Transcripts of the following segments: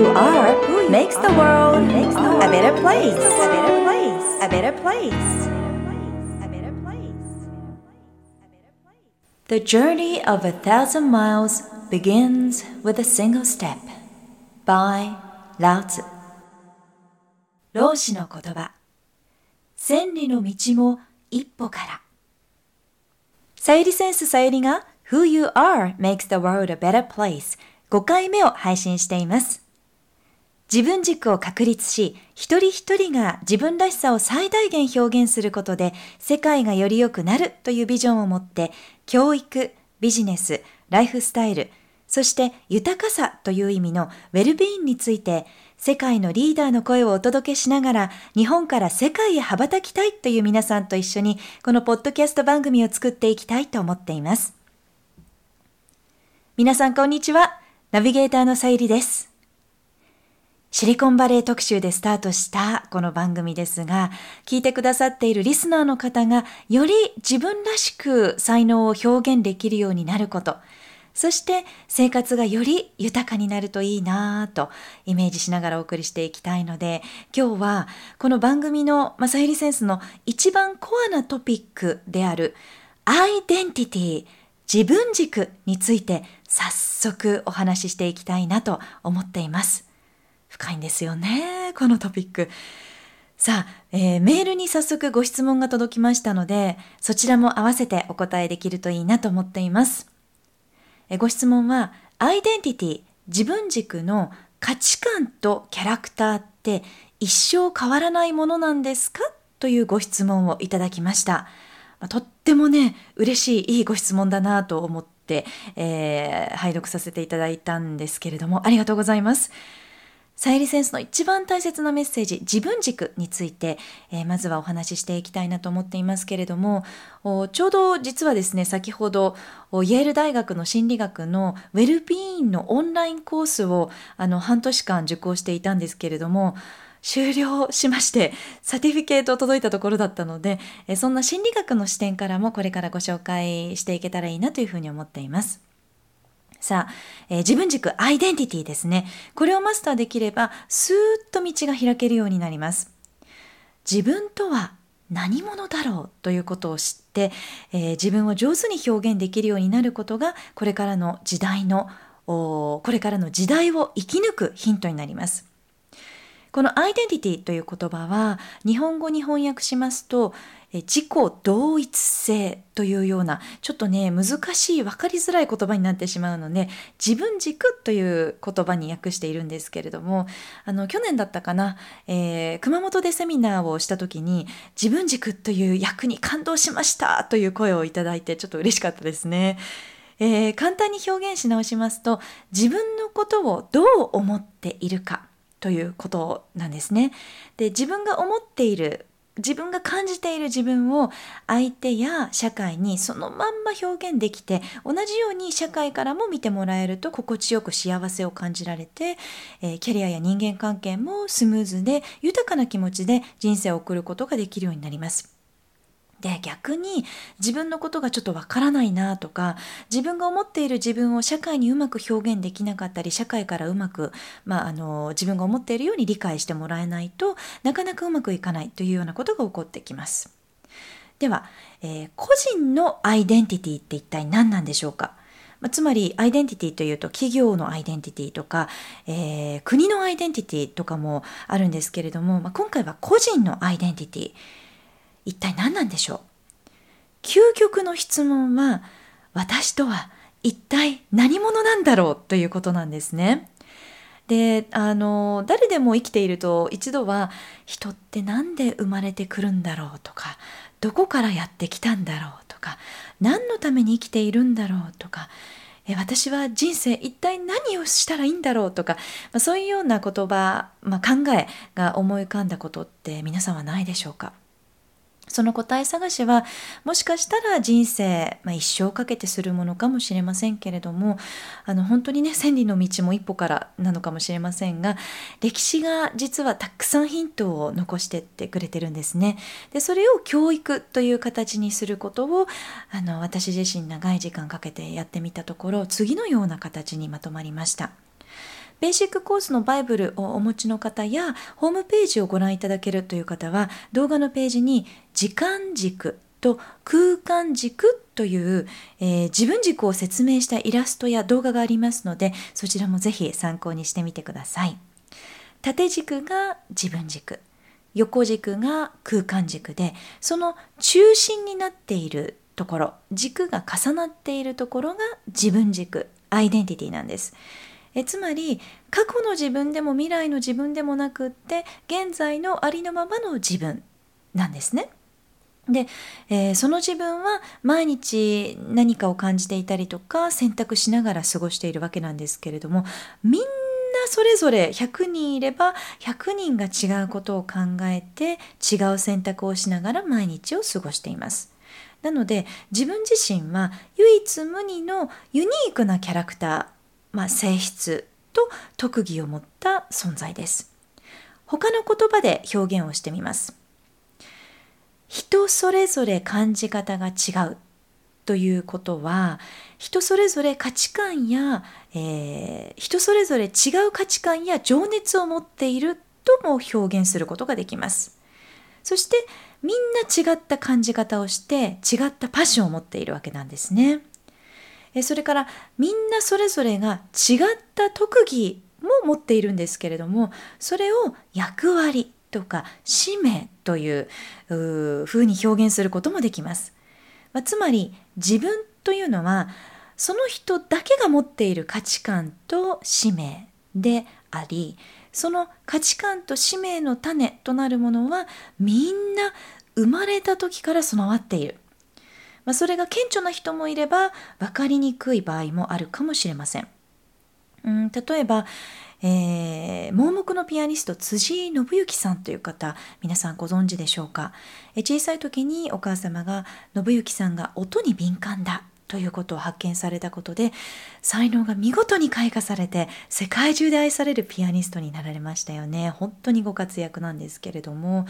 you are makes the world a better place. A better place. A better place. The journey of a thousand miles begins with a single step. By Lao Tzu. 老子の言葉。千里の道も一歩から。さゆりセンスさゆりが Who You Are Makes the World a Better Place 5回目を配信しています。自分軸を確立し、一人一人が自分らしさを最大限表現することで、世界がより良くなるというビジョンを持って、教育、ビジネス、ライフスタイル、そして豊かさという意味のウェルビーインについて、世界のリーダーの声をお届けしながら、日本から世界へ羽ばたきたいという皆さんと一緒に、このポッドキャスト番組を作っていきたいと思っています。皆さんこんにちは。ナビゲーターのさゆりです。シリコンバレー特集でスタートしたこの番組ですが、聞いてくださっているリスナーの方がより自分らしく才能を表現できるようになること、そして生活がより豊かになるといいなぁとイメージしながらお送りしていきたいので、今日はこの番組のまさゆりセンスの一番コアなトピックであるアイデンティティ、自分軸について早速お話ししていきたいなと思っています。深いんですよね、このトピック。さあ、えーメールに早速ご質問が届きましたので、そちらも合わせてお答えできるといいなと思っています。えーご質問は、アイデンティティ、自分軸の価値観とキャラクターって一生変わらないものなんですか？というご質問をいただきました。まあとってもね、嬉しい、いいご質問だなと思って、えー拝読させていただいたんですけれども、ありがとうございます。サイリセンスの一番大切なメッセージ、自分軸について、えーまずはお話ししていきたいなと思っていますけれども、ちょうど実はですね、先ほど、イェール大学の心理学のウェルビーインのオンラインコースをあの半年間受講していたんですけれども、終了しまして、 certificate 届いたところだったので、えーそんな心理学の視点からもこれからご紹介していけたらいいなというふうに思っています。さあ、えー自分軸アイデンティティですね。これをマスターできれば、スーッと道が開けるようになります。自分とは何者だろう？ということを知って、えー自分を上手に表現できるようになることが、これからの時代の、これからの時代を生き抜くヒントになります。このアイデンティティという言葉は日本語に翻訳しますと自己同一性というようなちょっとね難しい分かりづらい言葉になってしまうので自分軸という言葉に訳しているんですけれどもあの去年だったかな、えー熊本でセミナーをした時に自分軸という訳に感動しましたという声をいただいてちょっと嬉しかったですね。えー簡単に表現し直しますと自分のことをどう思っているかということなんですね。で自分が思っている自分が感じている自分を相手や社会にそのまんま表現できて同じように社会からも見てもらえると心地よく幸せを感じられて、えーキャリアや人間関係もスムーズで豊かな気持ちで人生を送ることができるようになります。で逆に自分のことがちょっとわからないなとか自分が思っている自分を社会にうまく表現できなかったり社会からうまく、まあ、あの自分が思っているように理解してもらえないとなかなかうまくいかないというようなことが起こってきます。では、えー個人のアイデンティティって一体何なんでしょうか？まつまりアイデンティティというと企業のアイデンティティとか、えー国のアイデンティティとかもあるんですけれども、まあ、今回は個人のアイデンティティ一体何なんでしょう？究極の質問は私とは一体何者なんだろうということなんですね。であの誰でも生きていると一度は人って何で生まれてくるんだろうとかどこからやってきたんだろうとか何のために生きているんだろうとかえ私は人生一体何をしたらいいんだろうとか、まあ、そういうような言葉、まあ、考えが思い浮かんだことって皆さんはないでしょうか？その答え探しはもしかしたら人生、まあ、一生かけてするものかもしれませんけれどもあの本当にね千里の道も一歩からなのかもしれませんが歴史が実はたくさんヒントを残してってくれてるんですね。でそれを教育という形にすることをあの私自身長い時間かけてやってみたところ次のような形にまとまりました。ベーシックコースのバイブルをお持ちの方やホームページをご覧いただけるという方は動画のページに時間軸と空間軸という、えー、自分軸を説明したイラストや動画がありますのでそちらもぜひ参考にしてみてください。縦軸が自分軸横軸が空間軸でその中心になっているところ軸が重なっているところが自分軸アイデンティティなんです。えつまり過去の自分でも未来の自分でもなくって現在のありのままの自分なんですね。で、えー、その自分は毎日何かを感じていたりとか選択しながら過ごしているわけなんですけれどもみんなそれぞれ100人いれば100人が違うことを考えて違う選択をしながら毎日を過ごしています。なので自分自身は唯一無二のユニークなキャラクター、まあ、性質と特技を持った存在です。他の言葉で表現をしてみます。人それぞれ感じ方が違うということは人それぞれ価値観や、えー、人それぞれ違う価値観や情熱を持っているとも表現することができます。そしてみんな違った感じ方をして違ったパッションを持っているわけなんですね。それからみんなそれぞれが違った特技も持っているんですけれどもそれを役割とか使命というふうに表現することもできます。まあ、つまり自分というのはその人だけが持っている価値観と使命でありその価値観と使命の種となるものはみんな生まれた時から備わっている。まあ、それが顕著な人もいれば分かりにくい場合もあるかもしれません。うん、例えば、えー、盲目のピアニスト辻井信之さんという方皆さんご存知でしょうか、え小さい時にお母様が信之さんが音に敏感だということを発見されたことで才能が見事に開花されて世界中で愛されるピアニストになられましたよね。本当にご活躍なんですけれども。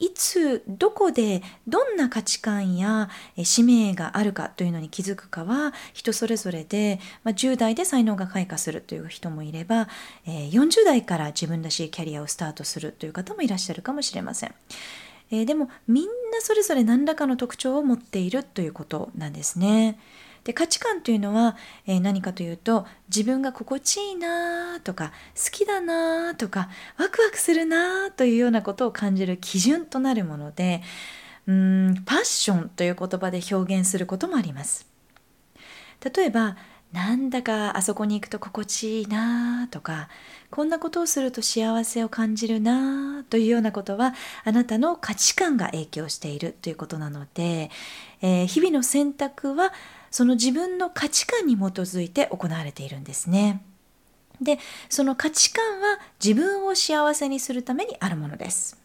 いつどこでどんな価値観や使命があるかというのに気づくかは人それぞれで、まあ、10代で才能が開花するという人もいれば、え、40代から自分らしいキャリアをスタートするという方もいらっしゃるかもしれません。え、でもみんなそれぞれ何らかの特徴を持っているということなんですね。で価値観というのは、えー、何かというと自分が心地いいなとか好きだなとかワクワクするなというようなことを感じる基準となるものでうんパッションという言葉で表現することもあります。例えばなんだかあそこに行くと心地いいなとかこんなことをすると幸せを感じるなというようなことはあなたの価値観が影響しているということなので、えー、日々の選択はその自分の価値観に基づいて行われているんですね。でその価値観は自分を幸せにするためにあるものです。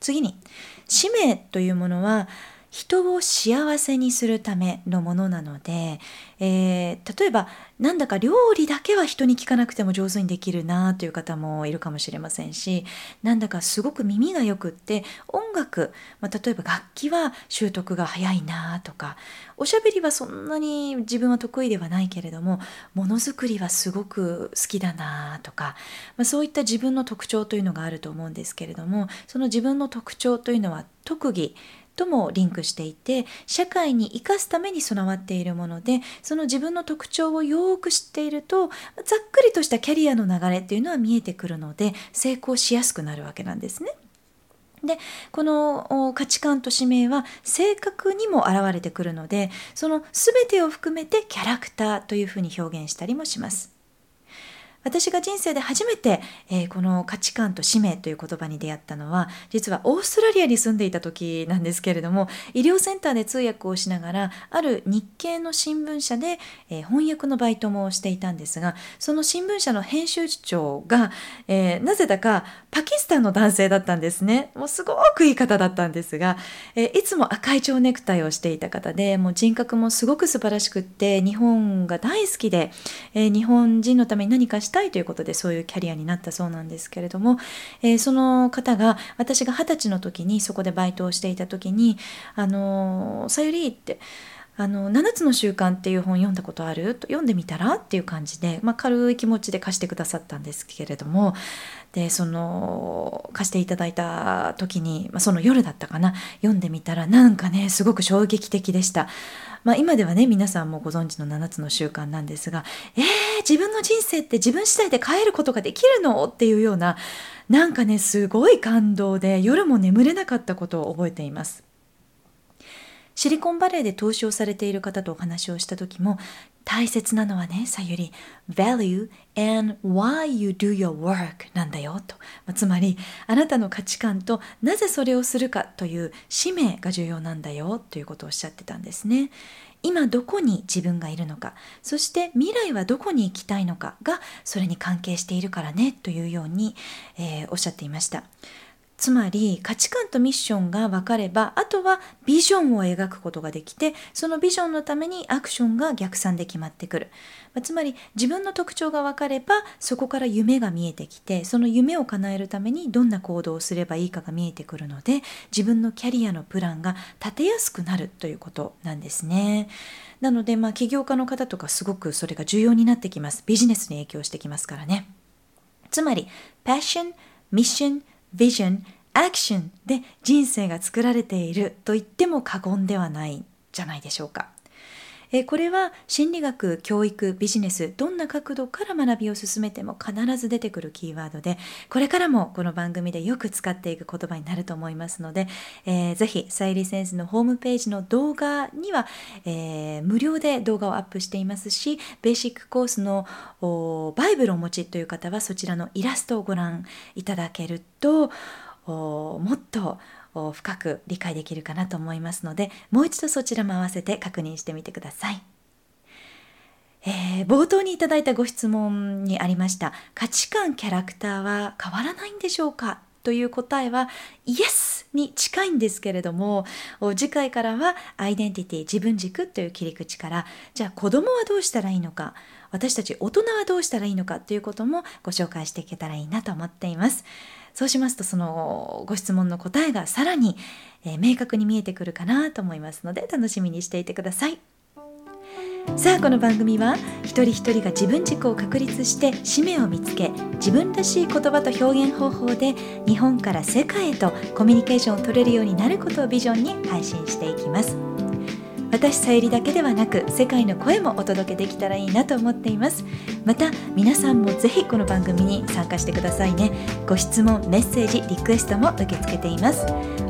次に使命というものは人を幸せにするためのものなので、えー、例えばなんだか料理だけは人に聞かなくても上手にできるなという方もいるかもしれませんしなんだかすごく耳がよくって音楽、まあ、例えば楽器は習得が早いなとかおしゃべりはそんなに自分は得意ではないけれどもものづくりはすごく好きだなとか、まあ、そういった自分の特徴というのがあると思うんですけれどもその自分の特徴というのは特技ともリンクしていて社会に生かすために備わっているものでその自分の特徴をよく知っているとざっくりとしたキャリアの流れっていうのは見えてくるので成功しやすくなるわけなんですね。でこの価値観と使命は性格にも現れてくるのでその全てを含めてキャラクターというふうに表現したりもします。私が人生で初めて、えー、この価値観と使命という言葉に出会ったのは実はオーストラリアに住んでいた時なんですけれども医療センターで通訳をしながらある日系の新聞社で、えー、翻訳のバイトもしていたんですがその新聞社の編集長が、えー、なぜだかパキスタンの男性だったんですね。もうすごくいい方だったんですが、えいつも赤い蝶ネクタイをしていた方でもう人格もすごく素晴らしくって日本が大好きで、え日本人のために何かしてたいということでそういうキャリアになったそうなんですけれども、えー、その方が私が二十歳の時にそこでバイトをしていた時に「あのさゆり」ってあの7つの習慣っていう本読んだことある？と読んでみたら？っていう感じで、まあ、軽い気持ちで貸してくださったんですけれども。でその貸していただいた時に、まあ、その夜だったかな？読んでみたらなんかねすごく衝撃的でした。まあ、今ではね皆さんもご存知の7つの習慣なんですがえー、自分の人生って自分次第で変えることができるの？っていうようななんかねすごい感動で夜も眠れなかったことを覚えています。シリコンバレーで投資をされている方とお話をした時も大切なのはねさゆり value and why you do your work なんだよと、つまりあなたの価値観となぜそれをするかという使命が重要なんだよということをおっしゃってたんですね。今どこに自分がいるのかそして未来はどこに行きたいのかがそれに関係しているからねというように、えー、おっしゃっていました。つまり価値観とミッションが分かればあとはビジョンを描くことができてそのビジョンのためにアクションが逆算で決まってくる、まあ、つまり自分の特徴が分かればそこから夢が見えてきてその夢を叶えるためにどんな行動をすればいいかが見えてくるので自分のキャリアのプランが立てやすくなるということなんですね。なのでまあ起業家の方とかすごくそれが重要になってきますビジネスに影響してきますからね。つまり passion, mission, vision action で人生が作られていると言っても過言ではないじゃないでしょうか。えこれは心理学教育ビジネスどんな角度から学びを進めても必ず出てくるキーワードでこれからもこの番組でよく使っていく言葉になると思いますので、えー、ぜひサイリセンスのホームページの動画には、えー、無料で動画をアップしていますしベーシックコースのバイブルをお持ちという方はそちらのイラストをご覧いただけるともっと深く理解できるかなと思いますのでもう一度そちらも合わせて確認してみてください。えー、冒頭にいただいたご質問にありました価値観キャラクターは変わらないんでしょうか？という答えはイエスに近いんですけれども次回からはアイデンティティ自分軸という切り口からじゃあ子供はどうしたらいいのか私たち大人はどうしたらいいのかということもご紹介していけたらいいなと思っています。そうしますとそのご質問の答えがさらに、え、明確に見えてくるかなと思いますので楽しみにしていてください。さあこの番組は一人一人が自分軸を確立して使命を見つけ自分らしい言葉と表現方法で日本から世界へとコミュニケーションを取れるようになることをビジョンに配信していきます。私さゆりだけではなく世界の声もお届けできたらいいなと思っています。また皆さんもぜひこの番組に参加してくださいね。ご質問メッセージリクエストも受け付けています。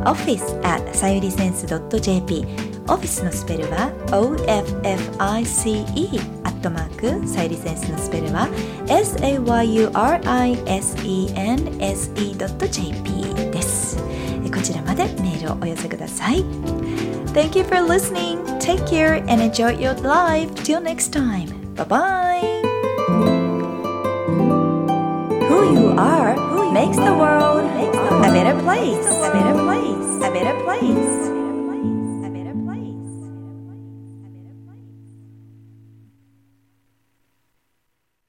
office at sayurisense.jp オフィスのスペルは OFFICE アットマークサイリセンスのスペルは SAYURISENSE.jp ルをお寄せください Thank you for listening. Take care and enjoy your life. Till next time. Bye bye. Who you are who makes the world a better place. A better place. A better place.